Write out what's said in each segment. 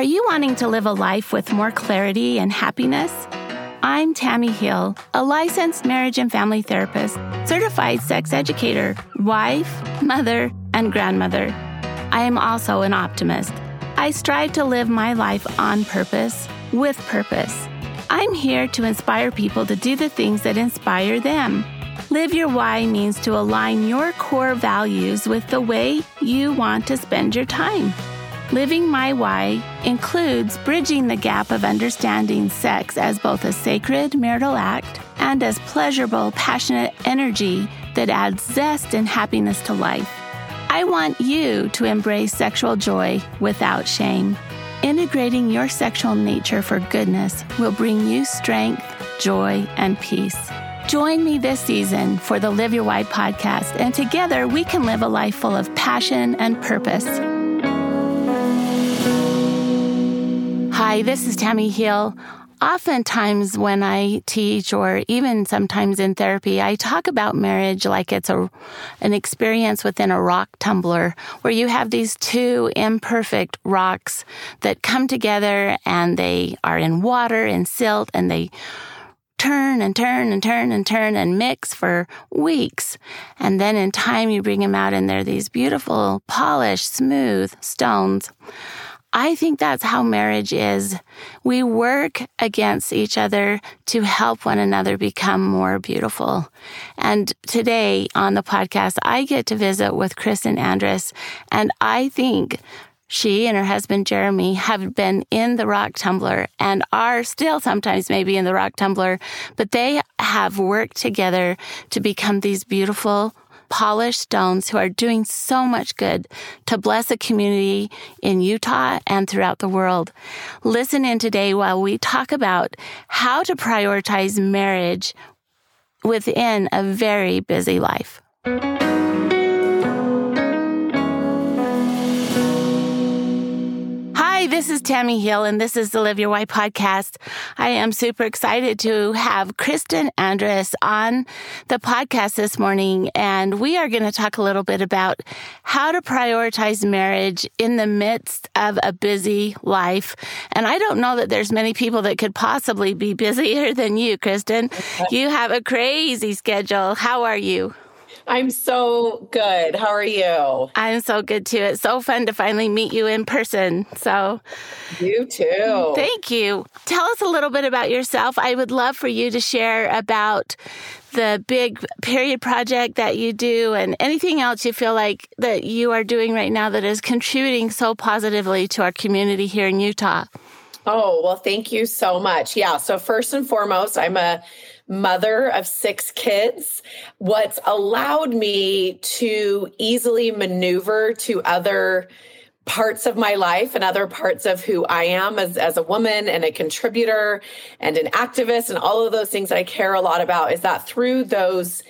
Are you wanting to live a life with more clarity and happiness? I'm Tammy Hill, a licensed marriage and family therapist, certified sex educator, wife, mother, and grandmother. I am also an optimist. I strive to live my life on purpose, with purpose. I'm here to inspire people to do the things that inspire them. Live Your Why means to align your core values with the way you want to spend your time. Living My Why includes bridging the gap of understanding sex as both a sacred marital act and as pleasurable, passionate energy that adds zest and happiness to life. I want you to embrace sexual joy without shame. Integrating your sexual nature for goodness will bring you strength, joy, and peace. Join me this season for the Live Your Why podcast, and together we can live a life full of passion and purpose. Hi, this is Tammy Hill. Oftentimes, when I teach, or even sometimes in therapy, I talk about marriage like it's a, an experience within a rock tumbler where you have these two imperfect rocks that come together and they are in water and silt and they turn and turn and turn and turn and mix for weeks. And then in time, you bring them out and they're these beautiful, polished, smooth stones. I think that's how marriage is. We work against each other to help one another become more beautiful. And today on the podcast, I get to visit with Kristin Andrus, and I think she and her husband Jeremy have been in the rock tumbler and are still sometimes maybe in the rock tumbler, but they have worked together to become these beautiful polished stones who are doing so much good to bless a community in Utah and throughout the world. Listen in today while we talk about how to prioritize marriage within a very busy life. Hi, this is Tammy Hill, and this is the Live Your Why podcast. I am super excited to have Kristin Andrus on the podcast this morning, and we are going to talk a little bit about how to prioritize marriage in the midst of a busy life. And I don't know that there's many people that could possibly be busier than you, Kristin. You have a crazy schedule. How are you? I'm so good. How are you? I'm so good too. It's so fun to finally meet you in person. So, you too. Thank you. Tell us a little bit about yourself. I would love for you to share about the big period project that you do and anything else you feel like that you are doing right now that is contributing so positively to our community here in Utah. Oh, well, thank you so much. Yeah. So, first and foremost, I'm a mother of six kids, what's allowed me to easily maneuver to other parts of my life and other parts of who I am as, as a woman and a contributor and an activist and all of those things that I care a lot about is that through those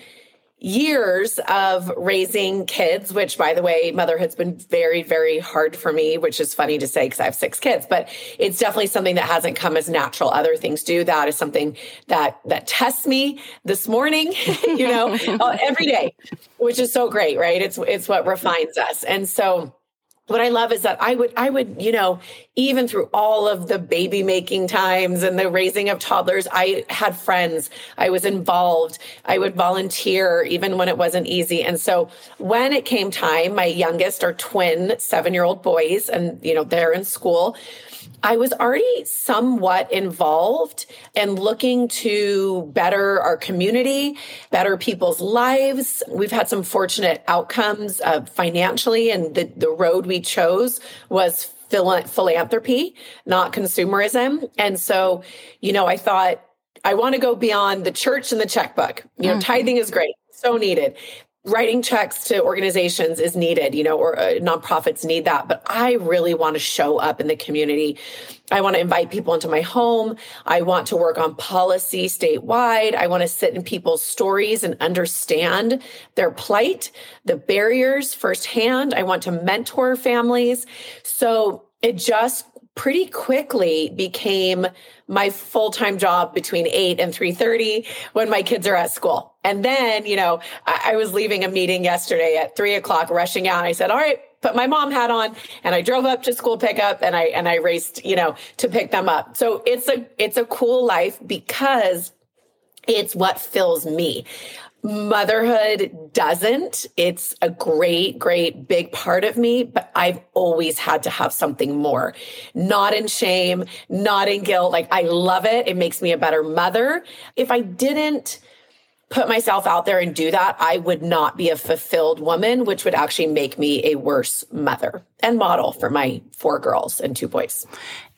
years of raising kids, which by the way, motherhood's been very, very hard for me, which is funny to say because I have six kids, but it's definitely something that hasn't come as natural. Other things do. That is something that that tests me this morning, you know, every day, which is so great, right? It's it's what refines us. And so what I love is that I would, I would, you know, even through all of the baby making times and the raising of toddlers, I had friends. I was involved. I would volunteer even when it wasn't easy. And so when it came time, my youngest are twin seven year old boys, and, you know, they're in school. I was already somewhat involved and looking to better our community, better people's lives. We've had some fortunate outcomes uh, financially, and the, the road we chose was philanthropy, not consumerism. And so, you know, I thought, I want to go beyond the church and the checkbook. You know, mm-hmm. tithing is great, so needed writing checks to organizations is needed, you know, or uh, nonprofits need that. But I really want to show up in the community. I want to invite people into my home. I want to work on policy statewide. I want to sit in people's stories and understand their plight, the barriers firsthand. I want to mentor families. So it just pretty quickly became my full-time job between 8 and 3.30 when my kids are at school and then you know I, I was leaving a meeting yesterday at 3 o'clock rushing out i said all right put my mom hat on and I drove up to school pickup and I and I raced, you know, to pick them up. So it's a it's a cool life because it's what fills me. Motherhood doesn't. It's a great, great big part of me, but I've always had to have something more. Not in shame, not in guilt. Like I love it. It makes me a better mother. If I didn't put myself out there and do that, I would not be a fulfilled woman, which would actually make me a worse mother and model for my four girls and two boys.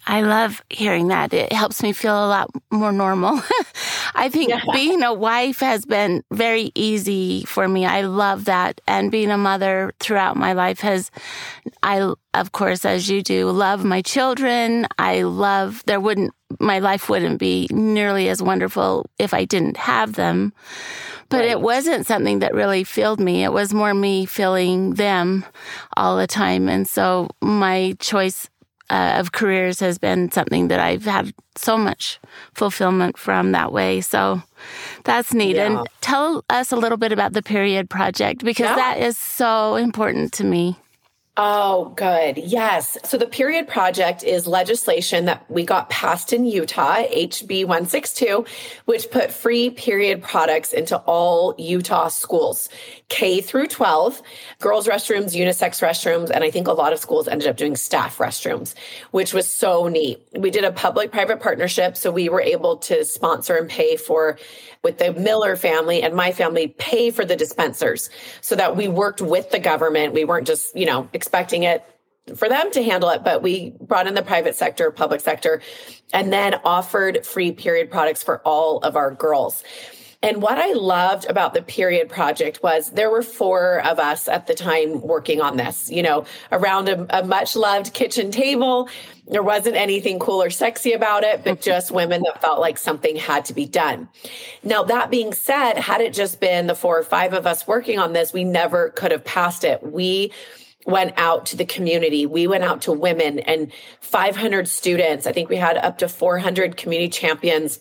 I love hearing that. It helps me feel a lot more normal. I think yeah. being a wife has been very easy for me. I love that. And being a mother throughout my life has, I, of course, as you do, love my children. I love, there wouldn't, my life wouldn't be nearly as wonderful if I didn't have them. But right. it wasn't something that really filled me. It was more me filling them all the time. And so my choice uh, of careers has been something that I've had so much fulfillment from that way. So that's neat. Yeah. And tell us a little bit about the Period Project because yeah. that is so important to me. Oh, good. Yes. So the Period Project is legislation that we got passed in Utah, HB 162, which put free period products into all Utah schools, K through 12, girls' restrooms, unisex restrooms, and I think a lot of schools ended up doing staff restrooms, which was so neat. We did a public private partnership. So we were able to sponsor and pay for with the Miller family and my family pay for the dispensers so that we worked with the government. We weren't just, you know, expecting it for them to handle it, but we brought in the private sector, public sector, and then offered free period products for all of our girls. And what I loved about the period project was there were four of us at the time working on this, you know, around a, a much loved kitchen table. There wasn't anything cool or sexy about it, but just women that felt like something had to be done. Now, that being said, had it just been the four or five of us working on this, we never could have passed it. We went out to the community. We went out to women and 500 students. I think we had up to 400 community champions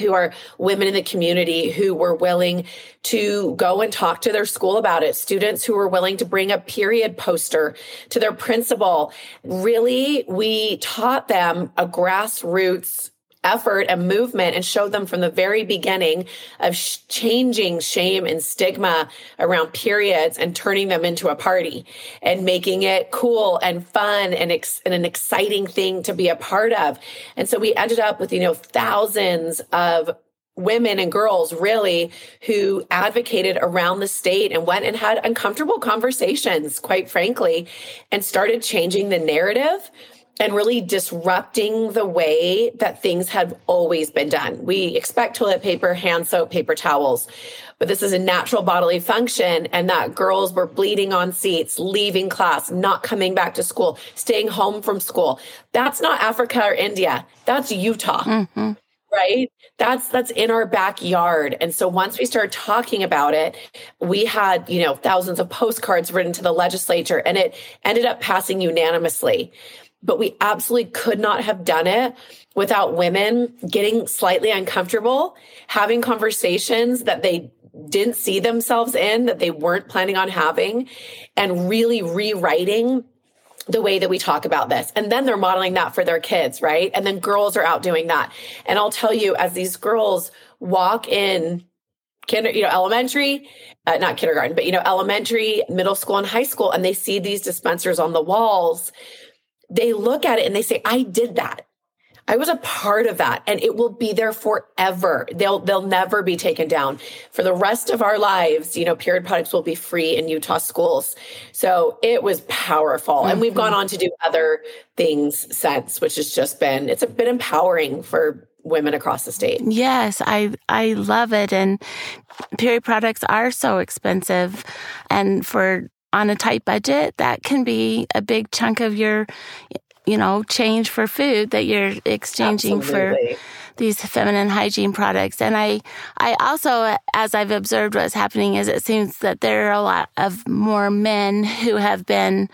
who are women in the community who were willing to go and talk to their school about it, students who were willing to bring a period poster to their principal. Really, we taught them a grassroots effort and movement and showed them from the very beginning of sh- changing shame and stigma around periods and turning them into a party and making it cool and fun and, ex- and an exciting thing to be a part of. And so we ended up with, you know, thousands of women and girls really who advocated around the state and went and had uncomfortable conversations, quite frankly, and started changing the narrative and really disrupting the way that things have always been done. We expect toilet paper, hand soap, paper towels, but this is a natural bodily function and that girls were bleeding on seats, leaving class, not coming back to school, staying home from school. That's not Africa or India. That's Utah. Mm-hmm. Right? That's that's in our backyard. And so once we started talking about it, we had, you know, thousands of postcards written to the legislature and it ended up passing unanimously but we absolutely could not have done it without women getting slightly uncomfortable, having conversations that they didn't see themselves in, that they weren't planning on having, and really rewriting the way that we talk about this. And then they're modeling that for their kids, right? And then girls are out doing that. And I'll tell you, as these girls walk in kinder, you know, elementary, uh, not kindergarten, but you know, elementary, middle school, and high school, and they see these dispensers on the walls they look at it and they say, I did that. I was a part of that and it will be there forever. They'll they'll never be taken down. For the rest of our lives, you know, period products will be free in Utah schools. So it was powerful. Mm-hmm. And we've gone mm-hmm. on to do other things since, which has just been it's a bit empowering for women across the state. Yes, I I love it and period products are so expensive and for on a tight budget, that can be a big chunk of your, you know, change for food that you're exchanging Absolutely. for these feminine hygiene products. And I, I also, as I've observed what's happening is it seems that there are a lot of more men who have been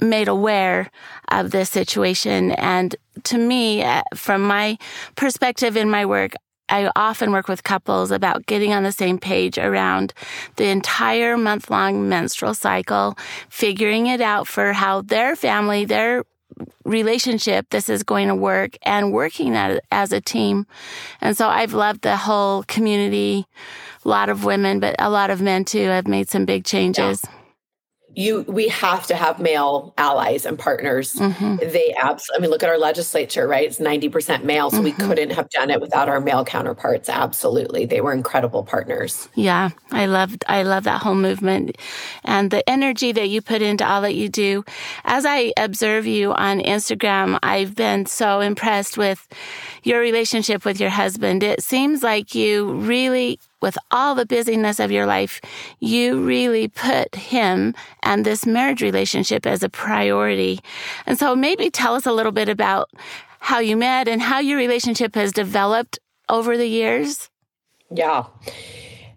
made aware of this situation. And to me, uh, from my perspective in my work, I often work with couples about getting on the same page around the entire month long menstrual cycle, figuring it out for how their family, their relationship this is going to work and working as a team. And so I've loved the whole community. A lot of women, but a lot of men too have made some big changes. Yeah you we have to have male allies and partners. Mm-hmm. they absolutely i mean look at our legislature right? It's 90% male so mm-hmm. we couldn't have done it without our male counterparts absolutely. They were incredible partners. Yeah i love i love that whole movement and the energy that you put into all that you do. As i observe you on instagram i've been so impressed with your relationship with your husband. It seems like you really with all the busyness of your life, you really put him and this marriage relationship as a priority. And so maybe tell us a little bit about how you met and how your relationship has developed over the years. Yeah,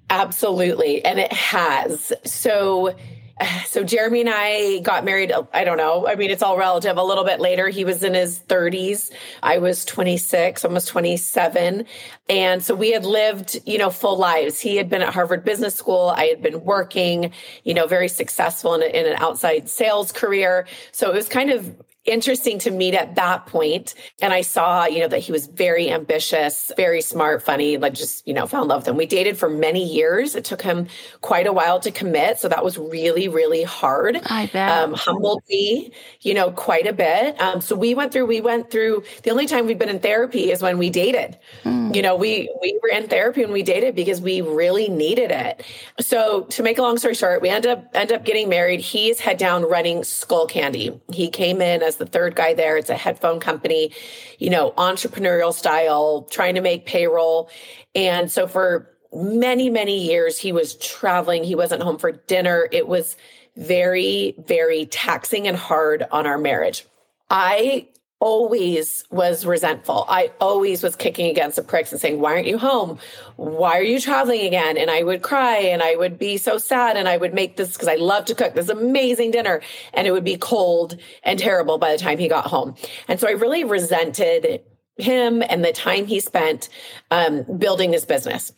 absolutely. And it has. So, so Jeremy and I got married, oh, I don't know. I mean, it's all relative a little bit later. He was in his 30s. I was 26, almost 27. And so we had lived, you know, full lives. He had been at Harvard Business School. I had been working, you know, very successful in, in an outside sales career. So it was kind of interesting to meet at that point. And i saw you know that he was very ambitious very smart funny like just you know fell in love with him. We dated for many years. It took him quite a while to commit. So that was really really hard. I bet. Um, humbled me you know quite a bit. Um, so we went through we went through the only time we've been in therapy is when we dated. Mm. you know we we were in therapy when we dated because we really needed it. So to make a long story short we end up end up getting married. He's head down running Skullcandy. he came in as as the third guy there. It's a headphone company, you know, entrepreneurial style, trying to make payroll. And so for many, many years, he was traveling. He wasn't home for dinner. It was very, very taxing and hard on our marriage. I always was resentful. I always was kicking against the pricks and saying, Why aren't you home? Why are you traveling again? And I would cry and I would be so sad and I would make this because I love to cook this amazing dinner and it would be cold and terrible by the time he got home. And so I really resented him and the time he spent um, building this business.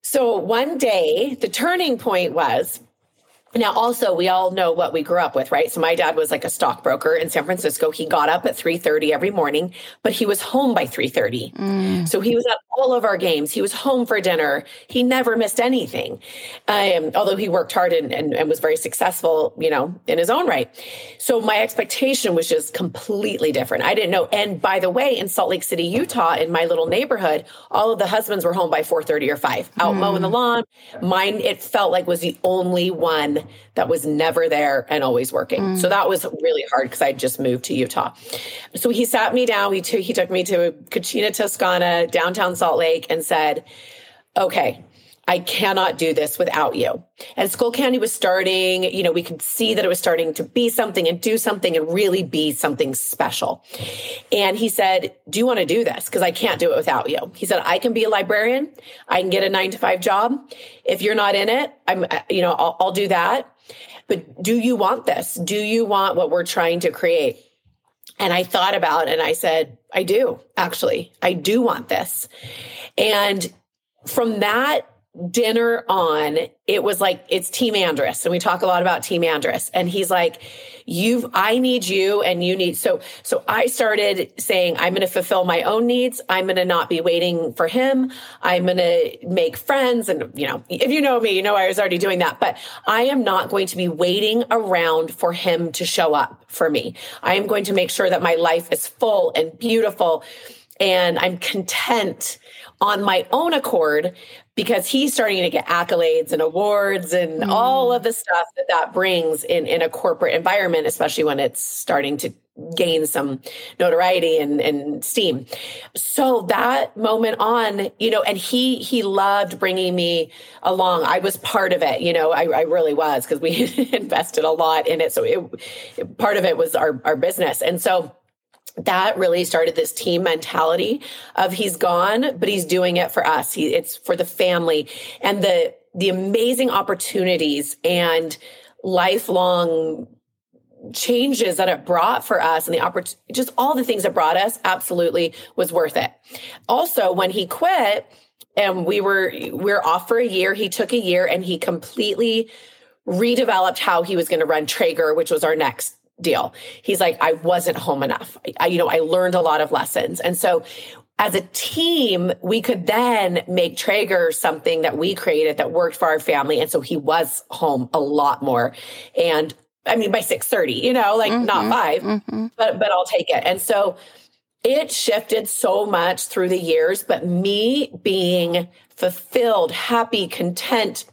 So one day, the turning point was now, also, we all know what we grew up with, right? So my dad was like a stockbroker in San Francisco. He got up at 3.30 every morning, but he was home by 3.30. Mm. So he was at all of our games. He was home for dinner. He never missed anything. Um, although he worked hard and, and, and was very successful, you know, in his own right. So my expectation was just completely different. I didn't know. And by the way, in Salt Lake City, Utah, in my little neighborhood, all of the husbands were home by 4.30 or 5, out mm. mowing the lawn. Mine, it felt like was the only one that was never there and always working. Mm. So that was really hard because I just moved to Utah. So he sat me down. He, t- he took me to Cucina Toscana, downtown Salt Lake, and said, okay, I cannot do this without you. And Skullcandy was starting, you know, we could see that it was starting to be something and do something and really be something special. And he said, Do you want to do this? Because I can't do it without you. He said, I can be a librarian. I can get a nine to five job. If you're not in it, I'm, uh, you know, I'll, I'll do that. But do you want this? Do you want what we're trying to create? And I thought about and I said, I do, actually. I do want this. And from that dinner on, it was like, it's Team Andrus. And we talk a lot about Team Andrus. And he's like, You've, I need you and you need. So, so I started saying, I'm going to fulfill my own needs. I'm going to not be waiting for him. I'm going to make friends. And, you know, if you know me, you know, I was already doing that, but I am not going to be waiting around for him to show up for me. I am going to make sure that my life is full and beautiful and I'm content on my own accord because he's starting to get accolades and awards and mm. all of the stuff that that brings in in a corporate environment especially when it's starting to gain some notoriety and, and steam. So that moment on you know and he he loved bringing me along. I was part of it you know i, I really was because we invested a lot in it. So it part of it was our our business. And so that really started this team mentality of he's gone but he's doing it for us he, it's for the family and the the amazing opportunities and lifelong changes that it brought for us and the opportunity, just all the things it brought us, absolutely was worth it. Also, when he quit and we were we're off for a year, he took a year and he completely redeveloped how he was going to run Traeger, which was our next deal. He's like, I wasn't home enough. I, you know, I learned a lot of lessons. And so as a team, we could then make Traeger something that we created that worked for our family. And so he was home a lot more. And I mean, by 6:30, you know, like mm-hmm, not 5, mm-hmm. but but I'll take it. And so it shifted so much through the years, but me being fulfilled, happy, content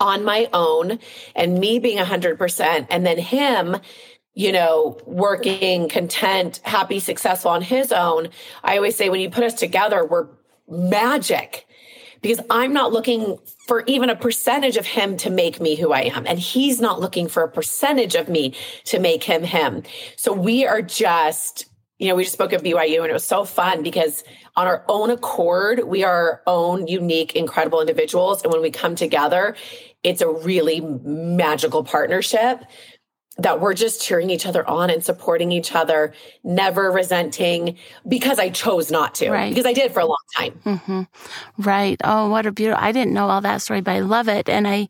on my own and me being 100% and then him you know, working, content, happy, successful on his own. I always say when you put us together, we're magic because I'm not looking for even a percentage of him to make me who I am. And he's not looking for a percentage of me to make him him. So we are just, you know, we just spoke of BYU and it was so fun because on our own accord, we are our own unique, incredible individuals. And when we come together, it's a really magical partnership that we're just cheering each other on and supporting each other, never resenting because I chose not to, right. because I did for a long time. Mm-hmm. Right. Oh, what a beautiful! I didn't know all that story, but I love it, and I,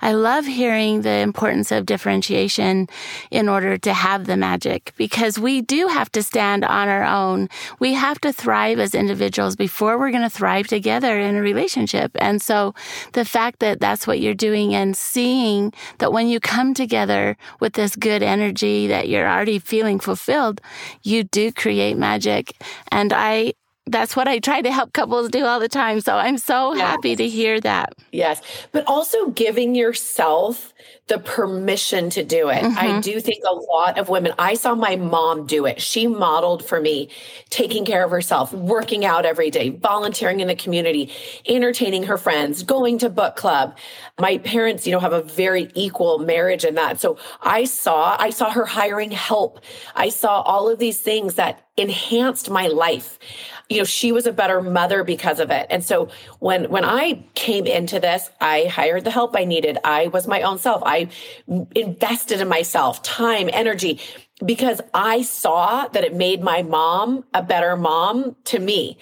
I love hearing the importance of differentiation in order to have the magic, because we do have to stand on our own. We have to thrive as individuals before we're going to thrive together in a relationship, and so the fact that that's what you're doing and seeing that when you come together with this this good energy that you're already feeling fulfilled, you do create magic. And I, that's what I try to help couples do all the time. So I'm so yes. happy to hear that. Yes. But also giving yourself the permission to do it. Mm-hmm. I do think a lot of women, I saw my mom do it. She modeled for me taking care of herself, working out every day, volunteering in the community, entertaining her friends, going to book club. My parents, you know, have a very equal marriage in that. So I saw, I saw her hiring help. I saw all of these things that enhanced my life you know she was a better mother because of it. And so when when i came into this i hired the help i needed. I was my own self. I invested in myself time energy because i saw that it made my mom a better mom to me.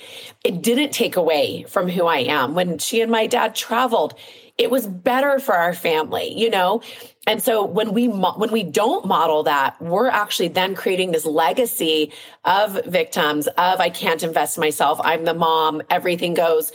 It didn't take away from who i am. When she and my dad traveled it was better for our family you know? And so when we when we don't model that we're actually then creating this legacy of victims of i can't invest myself. I'm the mom. Everything goes.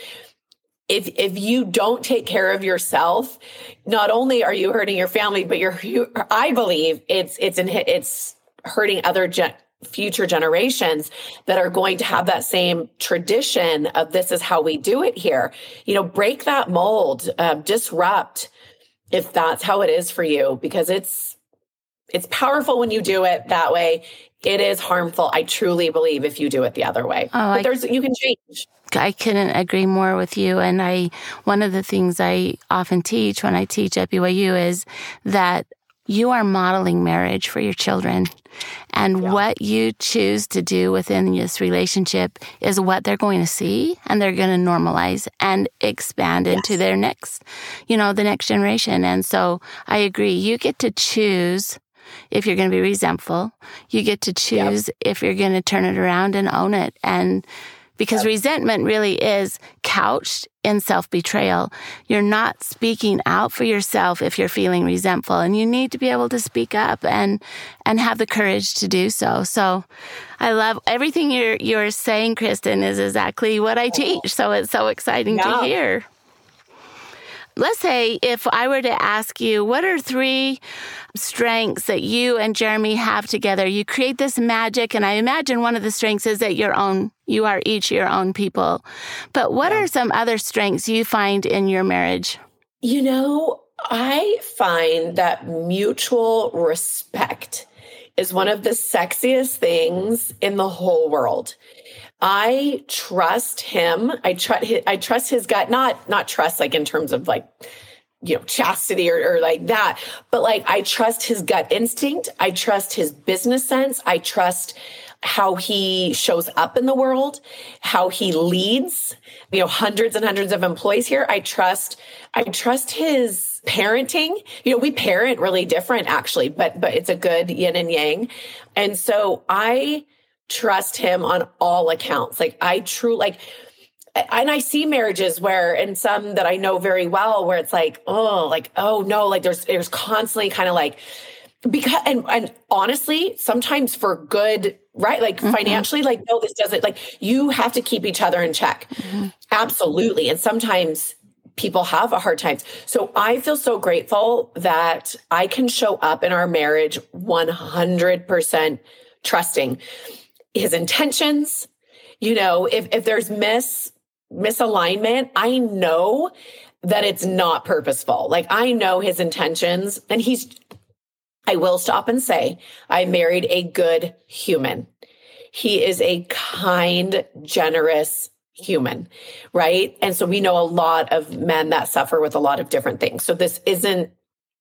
If if you don't take care of yourself not only are you hurting your family but you're you, i believe it's it's in, it's hurting other gen, future generations that are going to have that same tradition of this is how we do it here. You know break that mold uh, disrupt if that's how it is for you because it's it's powerful when you do it that way. It is harmful i truly believe if you do it the other way. Oh, but there's you can change. I couldn't agree more with you. And I, one of the things I often teach when I teach at BYU is that you are modeling marriage for your children. And yeah. what you choose to do within this relationship is what they're going to see and they're going to normalize and expand yes. into their next, you know, the next generation. And so I agree. You get to choose if you're going to be resentful. You get to choose yep. if you're going to turn it around and own it. And because resentment really is couched in self betrayal. You're not speaking out for yourself if you're feeling resentful and you need to be able to speak up and, and have the courage to do so. So I love everything you're, you're saying, Kristin, is exactly what I teach. So it's so exciting yeah. to hear let's say if I were to ask you, what are three strengths that you and Jeremy have together? You create this magic, and I imagine one of the strengths is that your own, you are each your own people. But what are some other strengths you find in your marriage? You know, I find that mutual respect is one of the sexiest things in the whole world. I trust him. I trust I trust his gut. Not not trust like in terms of like you know chastity or, or like that, but like I trust his gut instinct. I trust his business sense. I trust how he shows up in the world, how he leads, you know, hundreds and hundreds of employees here. I trust, I trust his parenting. You know, we parent really different actually, but, but it's a good yin and yang. And so I trust him on all accounts. Like I true, like, and I see marriages where, and some that I know very well, where it's like, oh, like, oh no, like there's, there's constantly kind of like, because and, and honestly sometimes for good right like mm-hmm. financially like no this doesn't like you have to keep each other in check mm-hmm. absolutely and sometimes people have a hard time so i feel so grateful that i can show up in our marriage 100% trusting his intentions you know if if there's mis misalignment i know that it's not purposeful like i know his intentions and he's I will stop and say I married a good human. He is a kind, generous human, right? And so we know a lot of men that suffer with a lot of different things. So this isn't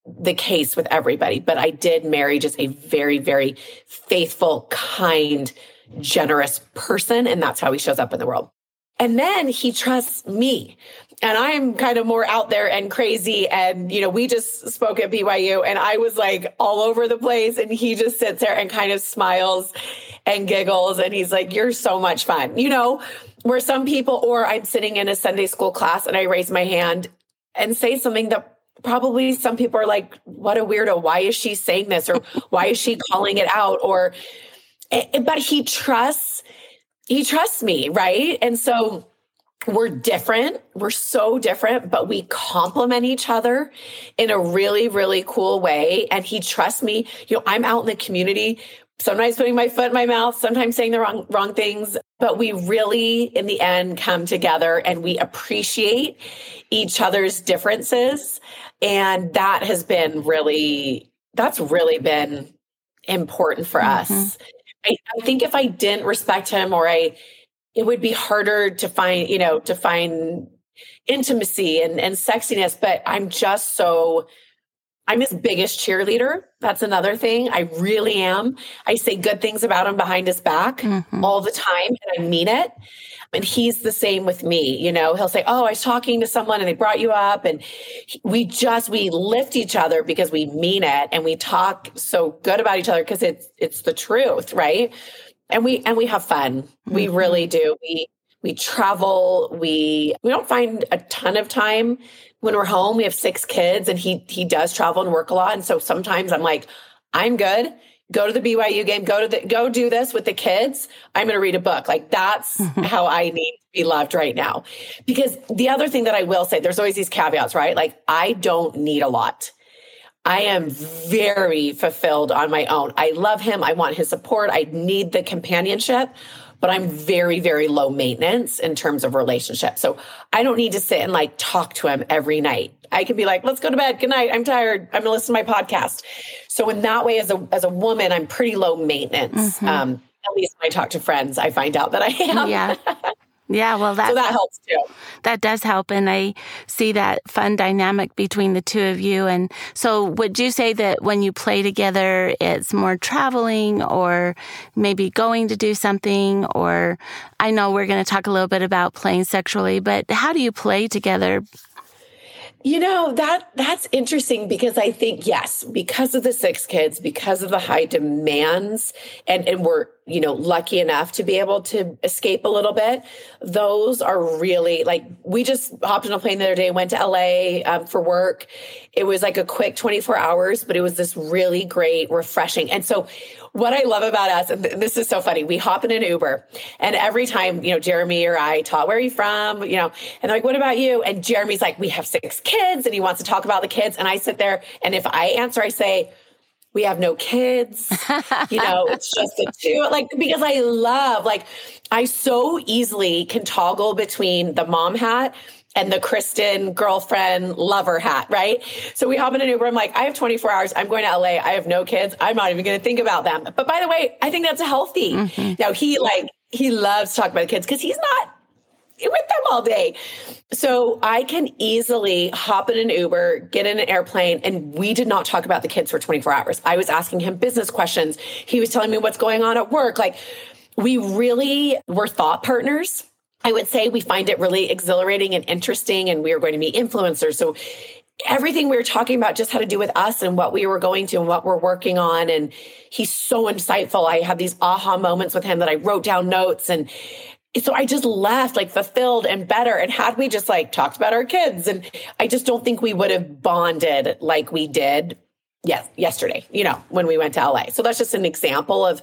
the case with everybody, but I did marry just a very, very faithful, kind, generous person. And that's how he shows up in the world. And then he trusts me and I'm kind of more out there and crazy. And, you know, we just spoke at BYU and I was like all over the place. And he just sits there and kind of smiles and giggles. And he's like, You're so much fun, you know, where some people, or I'm sitting in a Sunday school class and I raise my hand and say something that probably some people are like, What a weirdo. Why is she saying this? Or why is she calling it out? Or, but he trusts, he trusts me. Right. And so, we're different. We're so different, but we complement each other in a really, really cool way. And he trusts me. You know, I'm out in the community, sometimes putting my foot in my mouth, sometimes saying the wrong, wrong things, but we really, in the end, come together and we appreciate each other's differences. And that has been really, that's really been important for mm-hmm. us. I, I think if I didn't respect him or I, it would be harder to find, you know, to find intimacy and, and sexiness. But I'm just so, I'm his biggest cheerleader. That's another thing. I really am. I say good things about him behind his back mm-hmm. all the time, and I mean it. And he's the same with me. You know, he'll say, Oh, I was talking to someone and they brought you up. And we just, we lift each other because we mean it and we talk so good about each other because it's, it's the truth. Right and we and we have fun. Mm-hmm. We really do. We we travel. We we don't find a ton of time when we're home. We have six kids, and he he does travel and work a lot. And so sometimes I'm like, I'm good. Go to the BYU game. Go to the go do this with the kids. I'm going to read a book. Like that's how I need to be loved right now. Because the other thing that I will say, there's always these caveats, right? Like I don't need a lot. I am very fulfilled on my own. I love him. I want his support. I need the companionship, but I'm very, very low maintenance in terms of relationship. So I don't need to sit and like talk to him every night. I can be like, let's go to bed. Good night. I'm tired. I'm gonna listen to my podcast. So in that way, as a as a woman, I'm pretty low maintenance. Mm-hmm. Um, at least when I talk to friends, I find out that I am. Yeah. Yeah, well, that, so that helps too. That does help. And I see that fun dynamic between the two of you. And so, would you say that when you play together, it's more traveling or maybe going to do something? Or I know we're going to talk a little bit about playing sexually, but how do you play together you know, that that's interesting because I think yes, because of the six kids, because of the high demands and and we're, you know, lucky enough to be able to escape a little bit. Those are really like we just hopped on a plane the other day, went to LA um, for work. It was like a quick 24 hours, but it was this really great, refreshing. And so what I love about us, and this is so funny, we hop in an Uber, and every time, you know, Jeremy or I talk, where are you from? You know, and like, what about you? And Jeremy's like, we have six kids, and he wants to talk about the kids. And I sit there, and if I answer, I say, we have no kids. you know, it's just the two. Like, because I love, like, I so easily can toggle between the mom hat and the Kristin girlfriend lover hat, right? So we hop in an Uber. I'm like, I have 24 hours. I'm going to LA. I have no kids. I'm not even going to think about them. But by the way, I think that's healthy. Mm-hmm. Now he like, he loves to talk about the kids because he's not with them all day. So I can easily hop in an Uber, get in an airplane, and we did not talk about the kids for 24 hours. I was asking him business questions. He was telling me what's going on at work. Like we really were thought partners. I would say we find it really exhilarating and interesting, and we are going to meet influencers. So everything we were talking about just had to do with us and what we were going to and what we're working on. And he's so insightful. I had these aha moments with him that I wrote down notes and so I just left like fulfilled and better. And had we just like talked about our kids, and I just don't think we would have bonded like we did yes yesterday, you know, when we went to LA. So that's just an example of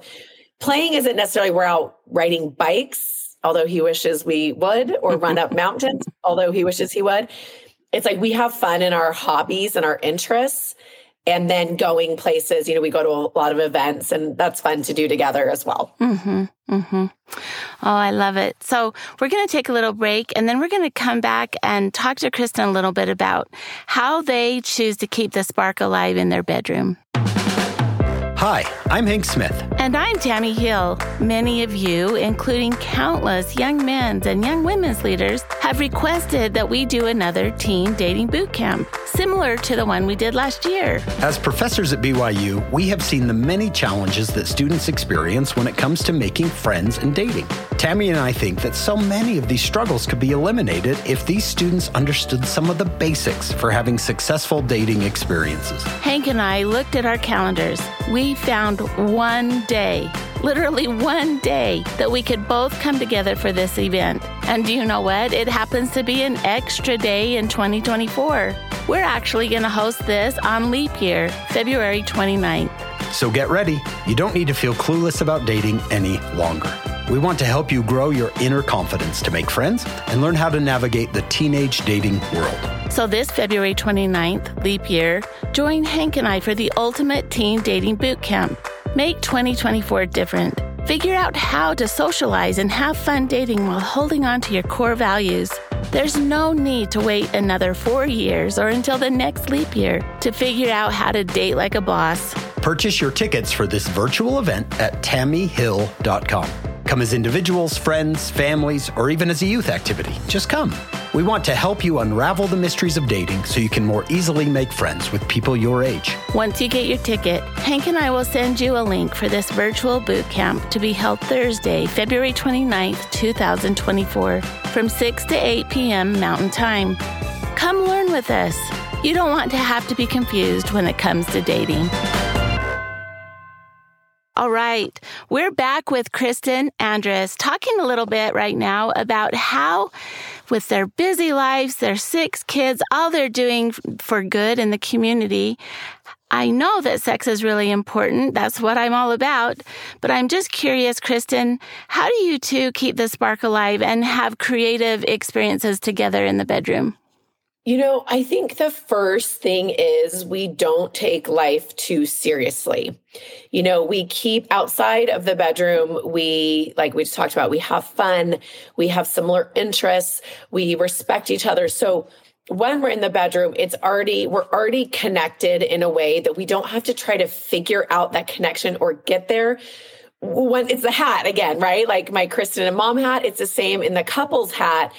playing isn't necessarily we're out riding bikes, although he wishes we would, or run up mountains, although he wishes he would. It's like we have fun in our hobbies and our interests and then going places. You know, we go to a lot of events, and that's fun to do together as well. Mm-hmm, mm-hmm. Oh, I love it. So we're going to take a little break, and then we're going to come back and talk to Kristin a little bit about how they choose to keep the spark alive in their bedroom. Hi, I'm Hank Smith. And I'm Tammy Hill. Many of you, including countless young men's and young women's leaders, have requested that we do another teen dating boot camp, similar to the one we did last year. As professors at BYU, we have seen the many challenges that students experience when it comes to making friends and dating. Tammy and I think that so many of these struggles could be eliminated if these students understood some of the basics for having successful dating experiences. Hank and I looked at our calendars. We found one day, literally one day, that we could both come together for this event. And do you know what? It happens to be an extra day in 2024. We're actually going to host this on leap year, February 29th. So get ready. You don't need to feel clueless about dating any longer. We want to help you grow your inner confidence to make friends and learn how to navigate the teenage dating world. So, this February 29th, leap year, join Hank and I for the ultimate teen dating boot camp. Make 2024 different. Figure out how to socialize and have fun dating while holding on to your core values. There's no need to wait another four years or until the next leap year to figure out how to date like a boss. Purchase your tickets for this virtual event at tammyhill.com. Come as individuals, friends, families, or even as a youth activity. Just come. We want to help you unravel the mysteries of dating so you can more easily make friends with people your age. Once you get your ticket, Hank and I will send you a link for this virtual boot camp to be held Thursday, February 29th, 2024, from 6 to 8 p.m. Mountain Time. Come learn with us. You don't want to have to be confused when it comes to dating. All right. We're back with Kristin Andrus talking a little bit right now about how, with their busy lives, their six kids, all they're doing for good in the community. I know that sex is really important. That's what I'm all about. But I'm just curious, Kristin, how do you two keep the spark alive and have creative experiences together in the bedroom? You know, I think the first thing is we don't take life too seriously. You know, we keep outside of the bedroom. We, like we just talked about, we have fun, we have similar interests, we respect each other. So, when we're in the bedroom, it's already, we're already connected in a way that we don't have to try to figure out that connection or get there when it's the hat again, right? Like my Kristin and mom hat, it's the same in the couple's hat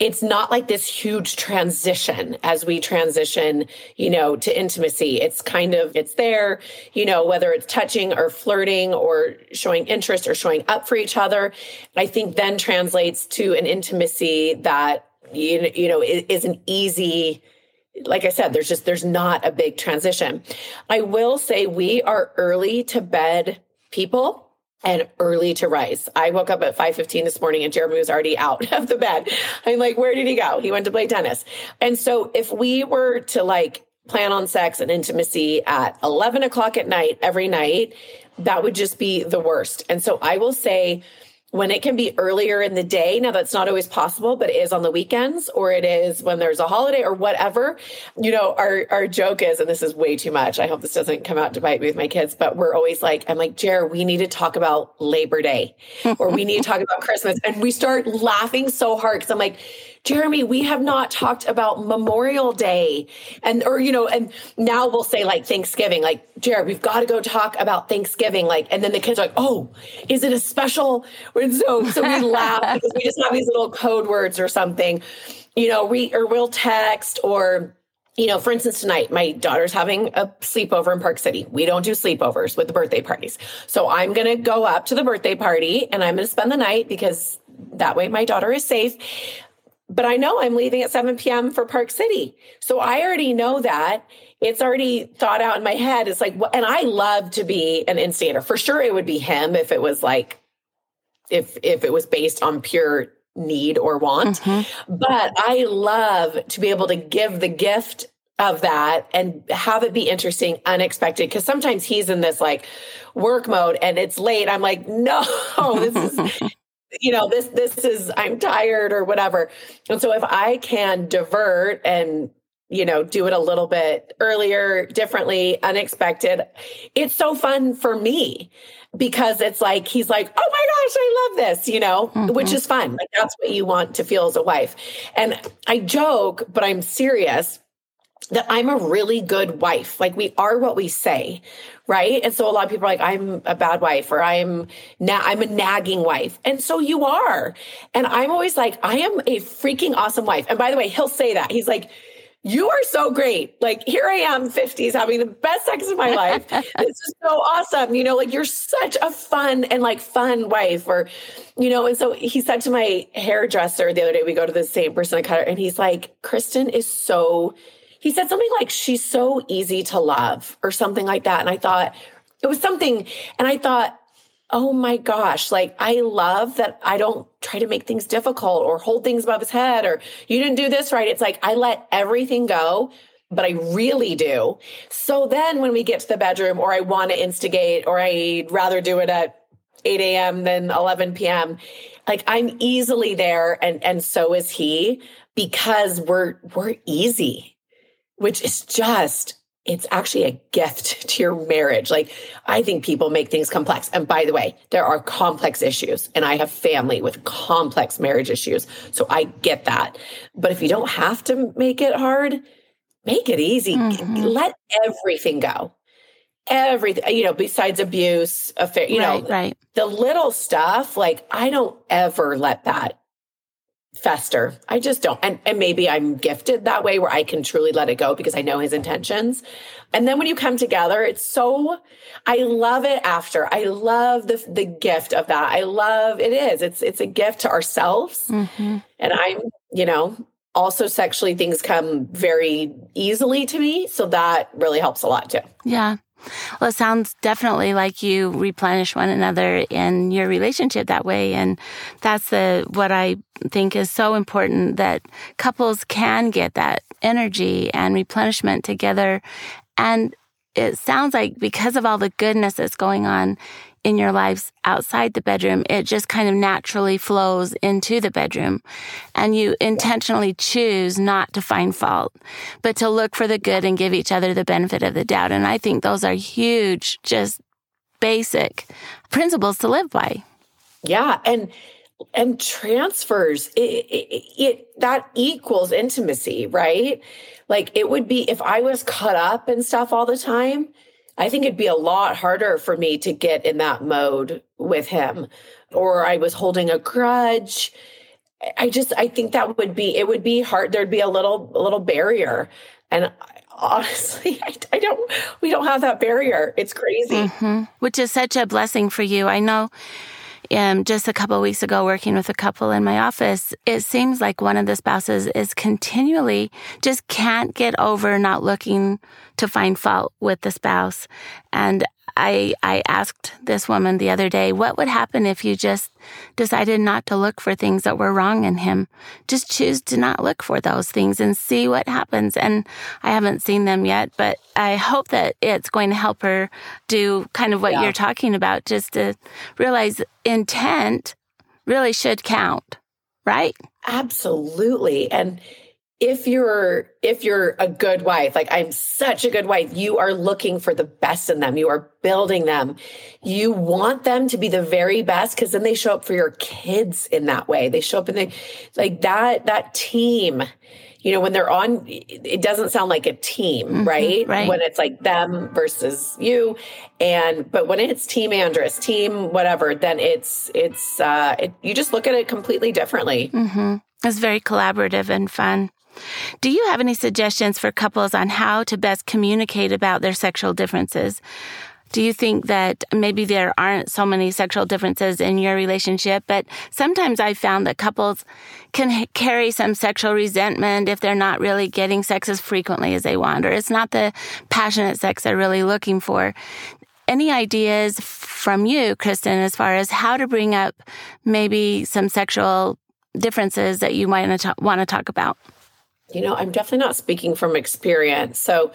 it's not like this huge transition as we transition, you know, to intimacy. It's kind of, it's there, you know, whether it's touching or flirting or showing interest or showing up for each other. I think then translates to an intimacy that, you, you know, is an easy, like I said, there's just, there's not a big transition. I will say we are early to bed people and early to rise. I woke up at 5:15 this morning and Jeremy was already out of the bed. I'm like, where did he go? He went to play tennis. And so if we were to like plan on sex and intimacy at 11 o'clock at night every night, that would just be the worst. And so I will say when it can be earlier in the day. Now that's not always possible, but it is on the weekends or it is when there's a holiday or whatever. You know, our our joke is, and this is way too much. I hope this doesn't come out to bite me with my kids, but we're always like, I'm like, Jer, we need to talk about Labor Day or we need to talk about Christmas. And we start laughing so hard because I'm like, Jeremy, we have not talked about Memorial Day. And, or, you know, and now we'll say like Thanksgiving, like, Jared, we've got to go talk about Thanksgiving. Like, and then the kids are like, oh, is it a special, And so, so we laugh because we just have these little code words or something, you know, we, or we'll text or, you know, for instance, tonight, my daughter's having a sleepover in Park City. We don't do sleepovers with the birthday parties. So I'm going to go up to the birthday party and I'm going to spend the night because that way my daughter is safe. But I know I'm leaving at 7 p.m. for Park City. So I already know that. It's already thought out in my head. It's like, and I love to be an instigator. For sure, it would be him if it was like, if if it was based on pure need or want. Mm-hmm. But I love to be able to give the gift of that and have it be interesting, unexpected. Cause sometimes he's in this like work mode and it's late. I'm like, no, this is, you know, this, this is, I'm tired or whatever. And so if I can divert and, you know, do it a little bit earlier, differently, unexpected, it's so fun for me because it's like he's like, oh my gosh, I love this, you know, mm-hmm. which is fun. Like that's what you want to feel as a wife. And I joke, but I'm serious that I'm a really good wife. Like we are what we say, right? And so a lot of people are like, I'm a bad wife or I'm na- I'm a nagging wife. And so you are. And I'm always like, I am a freaking awesome wife. And by the way, he'll say that. He's like, you are so great. Like here I am, 50s, having the best sex of my life. this is so awesome. You know, like you're such a fun and like fun wife. Or, you know, and so he said to my hairdresser the other day, we go to the same person I cut her, and he's like, Kristin is so, he said something like, she's so easy to love, or something like that. And I thought, it was something, and I thought, oh my gosh, like I love that I don't try to make things difficult or hold things above his head or you didn't do this right. It's like I let everything go, but I really do. So then when we get to the bedroom or I want to instigate or I'd rather do it at 8 a.m. than 11 p.m., like I'm easily there and and so is he because we're we're easy, which is just it's actually a gift to your marriage. Like, I think people make things complex. And by the way, there are complex issues, and I have family with complex marriage issues. So I get that. But if you don't have to make it hard, make it easy. Mm-hmm. Let everything go. Everything, you know, besides abuse, affair, you right, know, right. the little stuff, like, I don't ever let that fester. I just don't. And, and maybe I'm gifted that way where I can truly let it go because I know his intentions. And then when you come together, it's so, I love it after. I love the, the gift of that. I love it is. It's, it's a gift to ourselves. Mm-hmm. And I'm, you know, also sexually things come very easily to me. So that really helps a lot too. Yeah. Well, it sounds definitely like you replenish one another in your relationship that way. And that's the, what I think is so important that couples can get that energy and replenishment together. And it sounds like because of all the goodness that's going on in your lives outside the bedroom, it just kind of naturally flows into the bedroom. And you intentionally choose not to find fault, but to look for the good and give each other the benefit of the doubt. And I think those are huge, just basic principles to live by. Yeah. And, and transfers it, it, it, that equals intimacy right like it would be if i was cut up and stuff all the time I think it'd be a lot harder for me to get in that mode with him, or I was holding a grudge. I just, I think that would be, it would be hard. There'd be a little, a little barrier. And honestly, I, I don't, we don't have that barrier. It's crazy. Mm-hmm. Which is such a blessing for you. I know um, just a couple weeks ago working with a couple in my office, it seems like one of the spouses is continually just can't get over not looking to find fault with the spouse. And I, I asked this woman the other day, what would happen if you just decided not to look for things that were wrong in him? Just choose to not look for those things and see what happens. And I haven't seen them yet, but I hope that it's going to help her do kind of what yeah. you're talking about, just to realize intent really should count, right? Absolutely. And if you're if you're a good wife like i'm such a good wife you are looking for the best in them you are building them you want them to be the very best because then they show up for your kids in that way they show up in the like that that team you know, when they're on, it doesn't sound like a team, mm-hmm, right? right? When it's like them versus you. And, but when it's team Andrus, team whatever, then it's, it's, uh, it, you just look at it completely differently. Mm-hmm. It's very collaborative and fun. Do you have any suggestions for couples on how to best communicate about their sexual differences? Do you think that maybe there aren't so many sexual differences in your relationship? But sometimes I found that couples can carry some sexual resentment if they're not really getting sex as frequently as they want, or it's not the passionate sex they're really looking for. Any ideas from you, Kristin, as far as how to bring up maybe some sexual differences that you might want to talk about? You know, I'm definitely not speaking from experience. So,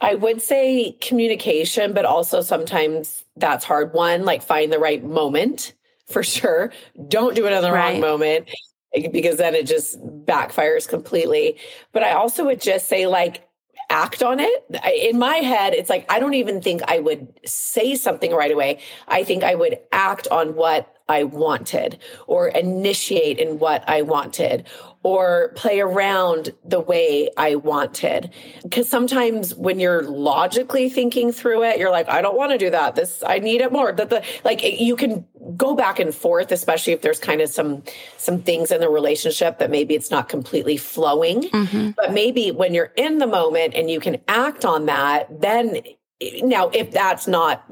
I would say communication, but also sometimes that's hard. One, like find the right moment for sure. Don't do it in the right. wrong moment eh, because then it just backfires completely. But I also would just say, like, act on it. In my head, it's like, I don't even think I would say something right away. I think I would act on what I wanted or initiate in what I wanted or play around the way I wanted. Because sometimes when you're logically thinking through it, you're like, I don't want to do that. This, I need it more. That the, like you can go back and forth, especially if there's kind of some, some things in the relationship that maybe it's not completely flowing. Mm-hmm. But maybe when you're in the moment and you can act on that, then now if that's not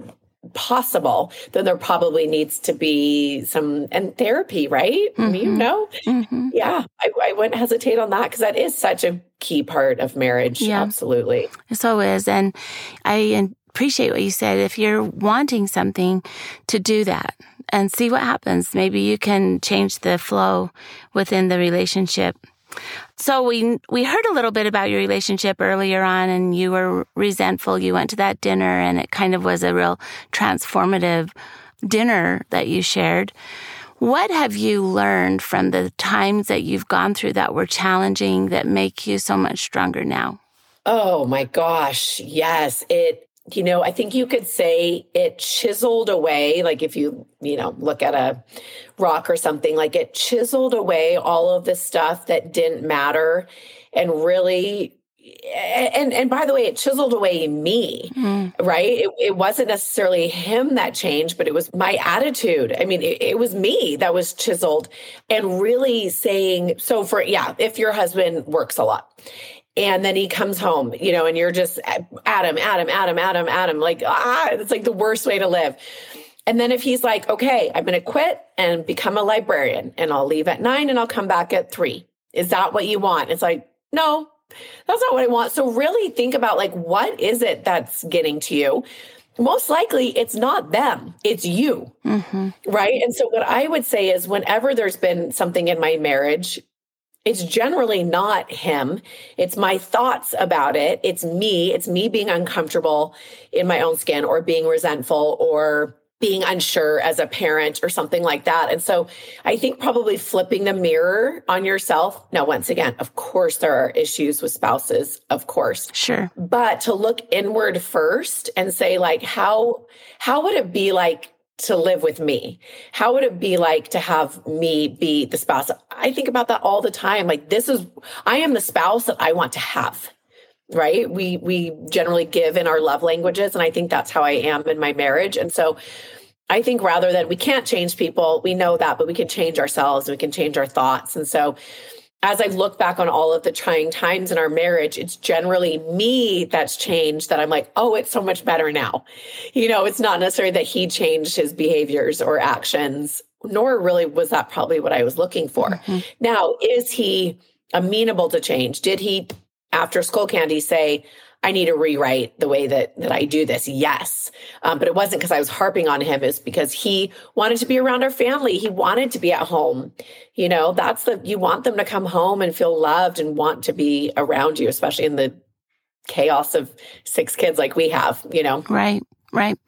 possible, then there probably needs to be some and therapy, right? Mm-hmm. You know, mm-hmm. yeah, I, I, wouldn't hesitate on that because that is such a key part of marriage. Yeah. Absolutely, it so is, and I appreciate what you said. If you're wanting something, to do that and see what happens. Maybe you can change the flow within the relationship. So we we heard a little bit about your relationship earlier on and you were resentful. You went to that dinner and it kind of was a real transformative dinner that you shared. What have you learned from the times that you've gone through that were challenging that make you so much stronger now? Oh my gosh, yes. It you know, I think you could say it chiseled away, like if you, you know, look at a rock or something, like it chiseled away all of the stuff that didn't matter and really and and by the way it chiseled away me mm. right it, it, wasn't necessarily him that changed but it was my attitude i mean it, it, was me that was chiseled and really saying so for yeah if your husband works a lot and then he comes home, you know, and you're just Adam, Adam, Adam, Adam, Adam, like, ah, it's like the worst way to live. And then if he's like, okay, I'm going to quit and become a librarian and I'll leave at nine and I'll come back at three. Is that what you want? It's like, no, that's not what I want. So really think about like, what is it that's getting to you? Most likely it's not them, it's you. Mm-hmm. Right. And so what I would say is whenever there's been something in my marriage it's generally not him. It's my thoughts about it. It's me. It's me being uncomfortable in my own skin or being resentful or being unsure as a parent or something like that. And so I think probably flipping the mirror on yourself. Now, once again, of course, there are issues with spouses, of course. Sure. But to look inward first and say, like, how, how would it be like to live with me? How would it be like to have me be the spouse? I think about that all the time. Like this is I am the spouse that I want to have. Right? We we generally give in our love languages and I think that's how I am in my marriage. And so I think rather than we can't change people, we know that, but we can change ourselves, we can change our thoughts. And so as I look back on all of the trying times in our marriage, it's generally me that's changed that I'm like, oh, it's so much better now. You know, it's not necessarily that he changed his behaviors or actions, nor really was that probably what I was looking for. Mm-hmm. Now, is he amenable to change? Did he, after Skullcandy, say, I need to rewrite the way that that I do this. Yes, um, but it wasn't because I was harping on him. It's because he wanted to be around our family. He wanted to be at home. You know, that's the you want them to come home and feel loved and want to be around you, especially in the chaos of six kids like we have. You know, right, right.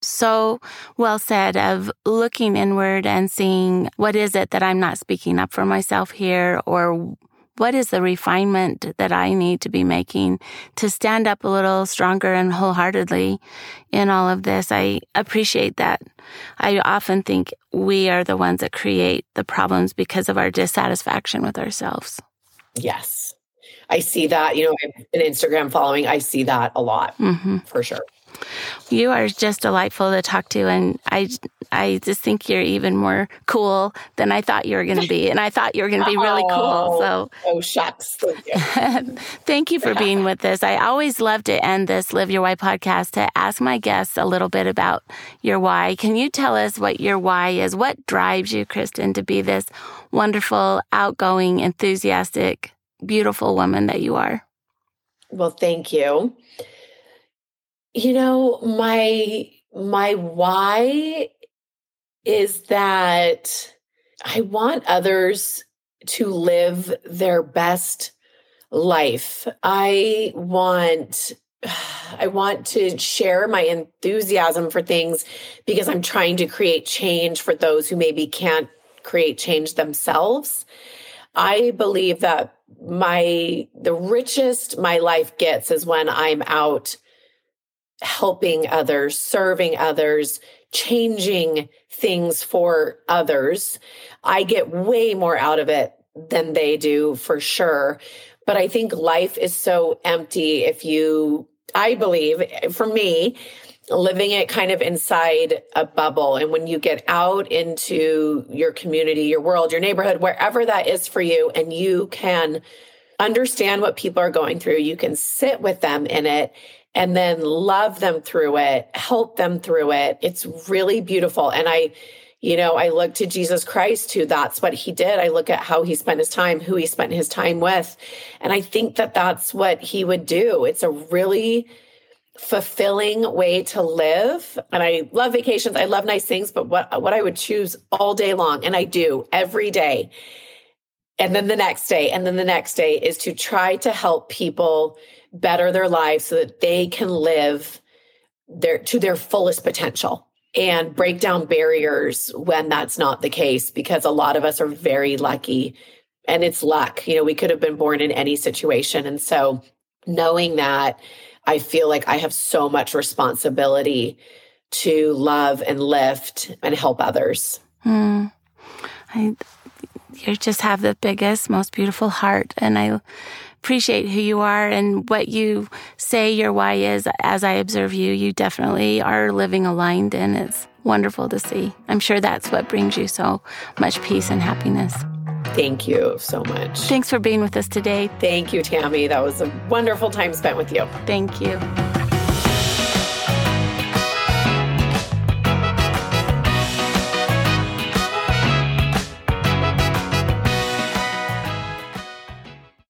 So well said of looking inward and seeing what is it that I'm not speaking up for myself here or what is the refinement that I need to be making to stand up a little stronger and wholeheartedly in all of this? I appreciate that. I often think we are the ones that create the problems because of our dissatisfaction with ourselves. Yes. I see that, you know, an Instagram following, I see that a lot mm-hmm. for sure. You are just delightful to talk to, and I, I just think you're even more cool than I thought you were going to be, and I thought you were going to be really cool. Oh, so, oh shucks, thank you. thank you for being with us. I always love to end this Live Your Why podcast to ask my guests a little bit about your why. Can you tell us what your why is? What drives you, Kristin, to be this wonderful, outgoing, enthusiastic, beautiful woman that you are? Well, thank you. You know, my my why is that I want others to live their best life. I want I want to share my enthusiasm for things because I'm trying to create change for those who maybe can't create change themselves. I believe that my the richest my life gets is when I'm out helping others, serving others, changing things for others. I get way more out of it than they do for sure. But I think life is so empty if you, I believe, for me, living it kind of inside a bubble. And when you get out into your community, your world, your neighborhood, wherever that is for you, and you can understand what people are going through, you can sit with them in it and then love them through it, help them through it. It's really beautiful. And I, you know, I look to Jesus Christ who that's what he did. I look at how he spent his time, who he spent his time with. And I think that that's what he would do. It's a really fulfilling way to live. And I love vacations. I love nice things, but what what I would choose all day long and I do every day. And then the next day and then the next day is to try to help people better their lives so that they can live their to their fullest potential and break down barriers when that's not the case because a lot of us are very lucky and it's luck. You know we could have been born in any situation. And so knowing that i feel like i have so much responsibility to love and lift and help others. Hmm. I, you just have the biggest most beautiful heart. And i appreciate who you are and what you say your why is as I observe you. You definitely are living aligned, and it's wonderful to see. I'm sure that's what brings you so much peace and happiness. Thank you so much. Thanks for being with us today. Thank you, Tammy. That was a wonderful time spent with you. Thank you.